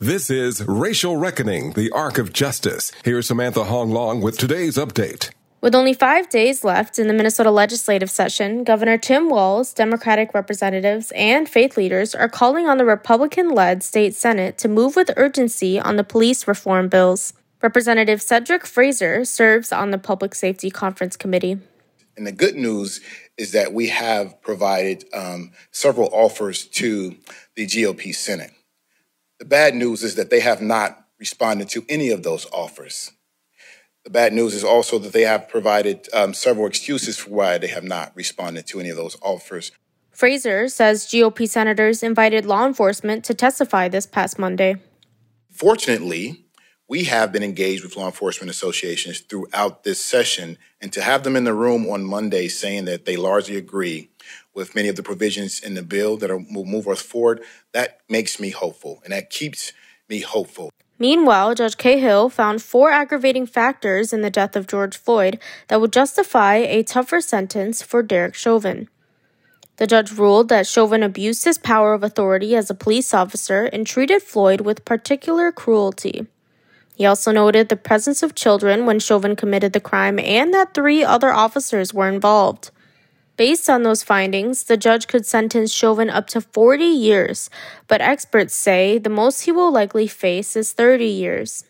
This is Racial Reckoning, the Arc of Justice. Here's Samantha HoangLong with today's update. With only five days left in the Minnesota legislative session, Governor Tim Walz, Democratic representatives, and faith leaders are calling on the Republican led state Senate to move with urgency on the police reform bills. Representative Cedric Frazier serves on the Public Safety Conference Committee. And the good news is that we have provided um, several offers to the GOP Senate. The bad news is that they have not responded to any of those offers. The bad news is also that they have provided um, several excuses for why they have not responded to any of those offers. Frazier says GOP senators invited law enforcement to testify this past Monday. Fortunately, we have been engaged with law enforcement associations throughout this session, and to have them in the room on Monday saying that they largely agree with many of the provisions in the bill that will move us forward, that makes me hopeful, and that keeps me hopeful. Meanwhile, Judge Cahill found four aggravating factors in the death of George Floyd that would justify a tougher sentence for Derek Chauvin. The judge ruled that Chauvin abused his power of authority as a police officer and treated Floyd with particular cruelty. He also noted the presence of children when Chauvin committed the crime and that three other officers were involved. Based on those findings, the judge could sentence Chauvin up to 40 years, but experts say the most he will likely face is 30 years.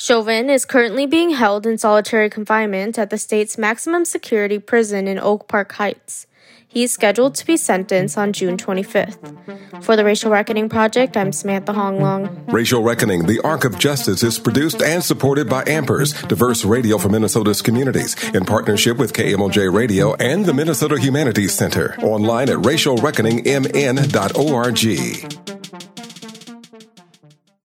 Chauvin is currently being held in solitary confinement at the state's maximum security prison in Oak Park Heights. He is scheduled to be sentenced on June 25th. For the Racial Reckoning Project, I'm Samantha HoangLong. Racial Reckoning, the Arc of Justice, is produced and supported by Ampers, diverse radio for Minnesota's communities, in partnership with KMOJ Radio and the Minnesota Humanities Center. Online at racialreckoningmn.org.